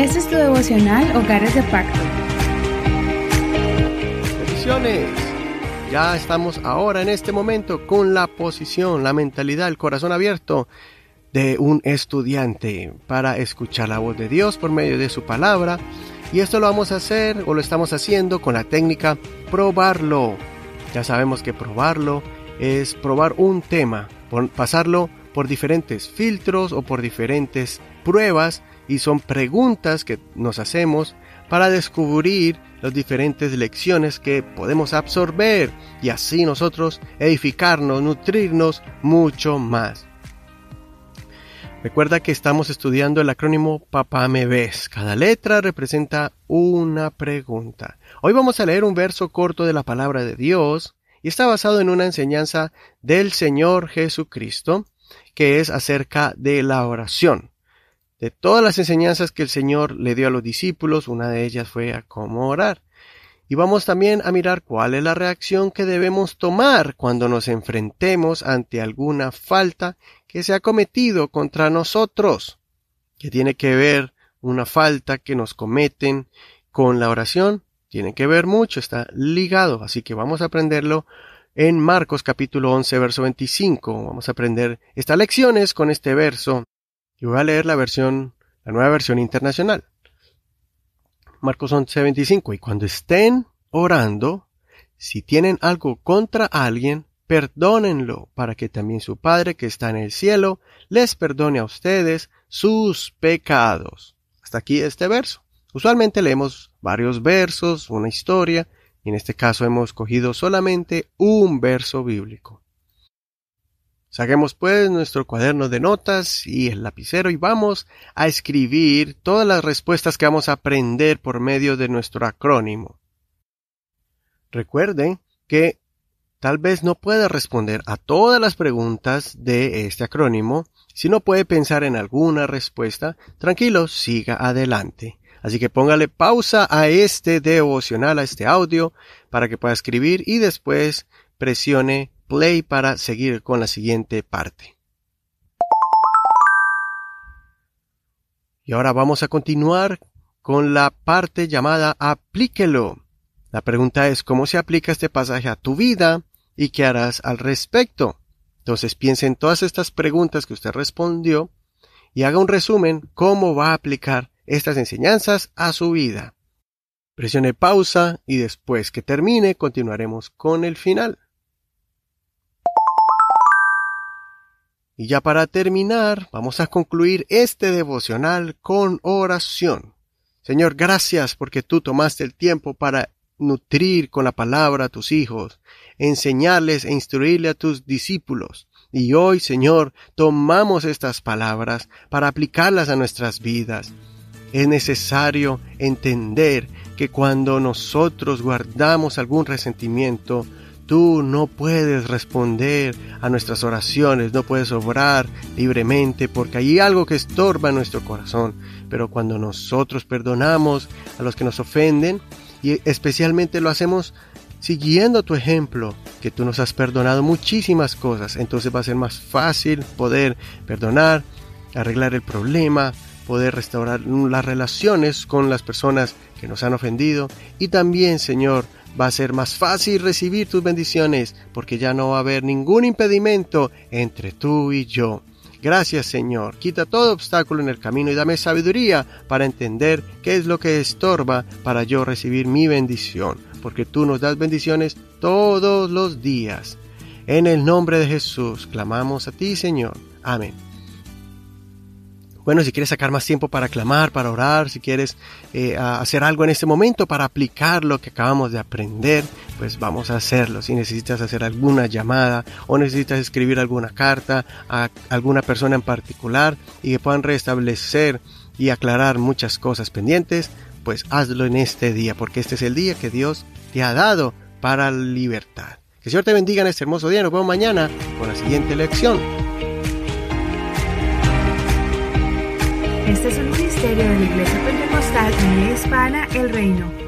Este es tu devocional Hogares de Pacto. Bendiciones. Ya estamos ahora en este momento con la posición, la mentalidad, el corazón abierto de un estudiante para escuchar la voz de Dios por medio de su palabra. Y esto lo vamos a hacer o lo estamos haciendo con la técnica probarlo. Ya sabemos que probarlo es probar un tema, pasarlo por diferentes filtros o por diferentes pruebas y son preguntas que nos hacemos para descubrir las diferentes lecciones que podemos absorber y así nosotros edificarnos, nutrirnos mucho más. Recuerda que estamos estudiando el acrónimo Papá me ves. Cada letra representa una pregunta. Hoy vamos a leer un verso corto de la palabra de Dios y está basado en una enseñanza del Señor Jesucristo que es acerca de la oración. De todas las enseñanzas que el Señor le dio a los discípulos, una de ellas fue a cómo orar. Y vamos también a mirar cuál es la reacción que debemos tomar cuando nos enfrentemos ante alguna falta que se ha cometido contra nosotros, que tiene que ver una falta que nos cometen con la oración, tiene que ver mucho, está ligado, así que vamos a aprenderlo en Marcos capítulo 11, verso 25. Vamos a aprender estas lecciones con este verso y voy a leer la versión, la nueva versión internacional. Marcos 11, 25. Y cuando estén orando, si tienen algo contra alguien, perdónenlo, para que también su Padre que está en el cielo les perdone a ustedes sus pecados. Hasta aquí este verso. Usualmente leemos varios versos, una historia, y en este caso hemos cogido solamente un verso bíblico. Saquemos pues nuestro cuaderno de notas y el lapicero y vamos a escribir todas las respuestas que vamos a aprender por medio de nuestro acrónimo. Recuerden que tal vez no pueda responder a todas las preguntas de este acrónimo. Si no puede pensar en alguna respuesta, tranquilo, siga adelante. Así que póngale pausa a este devocional, a este audio, para que pueda escribir y después presione play para seguir con la siguiente parte. Y ahora vamos a continuar con la parte llamada aplíquelo. La pregunta es cómo se aplica este pasaje a tu vida y qué harás al respecto. Entonces piense en todas estas preguntas que usted respondió y haga un resumen cómo va a aplicar estas enseñanzas a su vida. Presione pausa y después que termine continuaremos con el final. Y ya para terminar, vamos a concluir este devocional con oración. Señor, gracias porque tú tomaste el tiempo para nutrir con la palabra a tus hijos, enseñarles e instruirle a tus discípulos. Y hoy, Señor, tomamos estas palabras para aplicarlas a nuestras vidas. Es necesario entender que cuando nosotros guardamos algún resentimiento, tú no puedes responder a nuestras oraciones, no puedes obrar libremente porque hay algo que estorba nuestro corazón. Pero cuando nosotros perdonamos a los que nos ofenden, y especialmente lo hacemos siguiendo tu ejemplo, que tú nos has perdonado muchísimas cosas, entonces va a ser más fácil poder perdonar, arreglar el problema, poder restaurar las relaciones con las personas que nos han ofendido y también, Señor, va a ser más fácil recibir tus bendiciones porque ya no va a haber ningún impedimento entre tú y yo. Gracias Señor, quita todo obstáculo en el camino y dame sabiduría para entender qué es lo que estorba para yo recibir mi bendición, porque tú nos das bendiciones todos los días. En el nombre de Jesús clamamos a ti Señor. Amén. Bueno, si quieres sacar más tiempo para clamar, para orar, si quieres eh, hacer algo en este momento para aplicar lo que acabamos de aprender, pues vamos a hacerlo. Si necesitas hacer alguna llamada o necesitas escribir alguna carta a alguna persona en particular y que puedan restablecer y aclarar muchas cosas pendientes, pues hazlo en este día, porque este es el día que Dios te ha dado para libertad. Que el Señor te bendiga en este hermoso día. Nos vemos mañana con la siguiente lección. Este es un ministerio de la Iglesia Pentecostal en Hispana El Reino.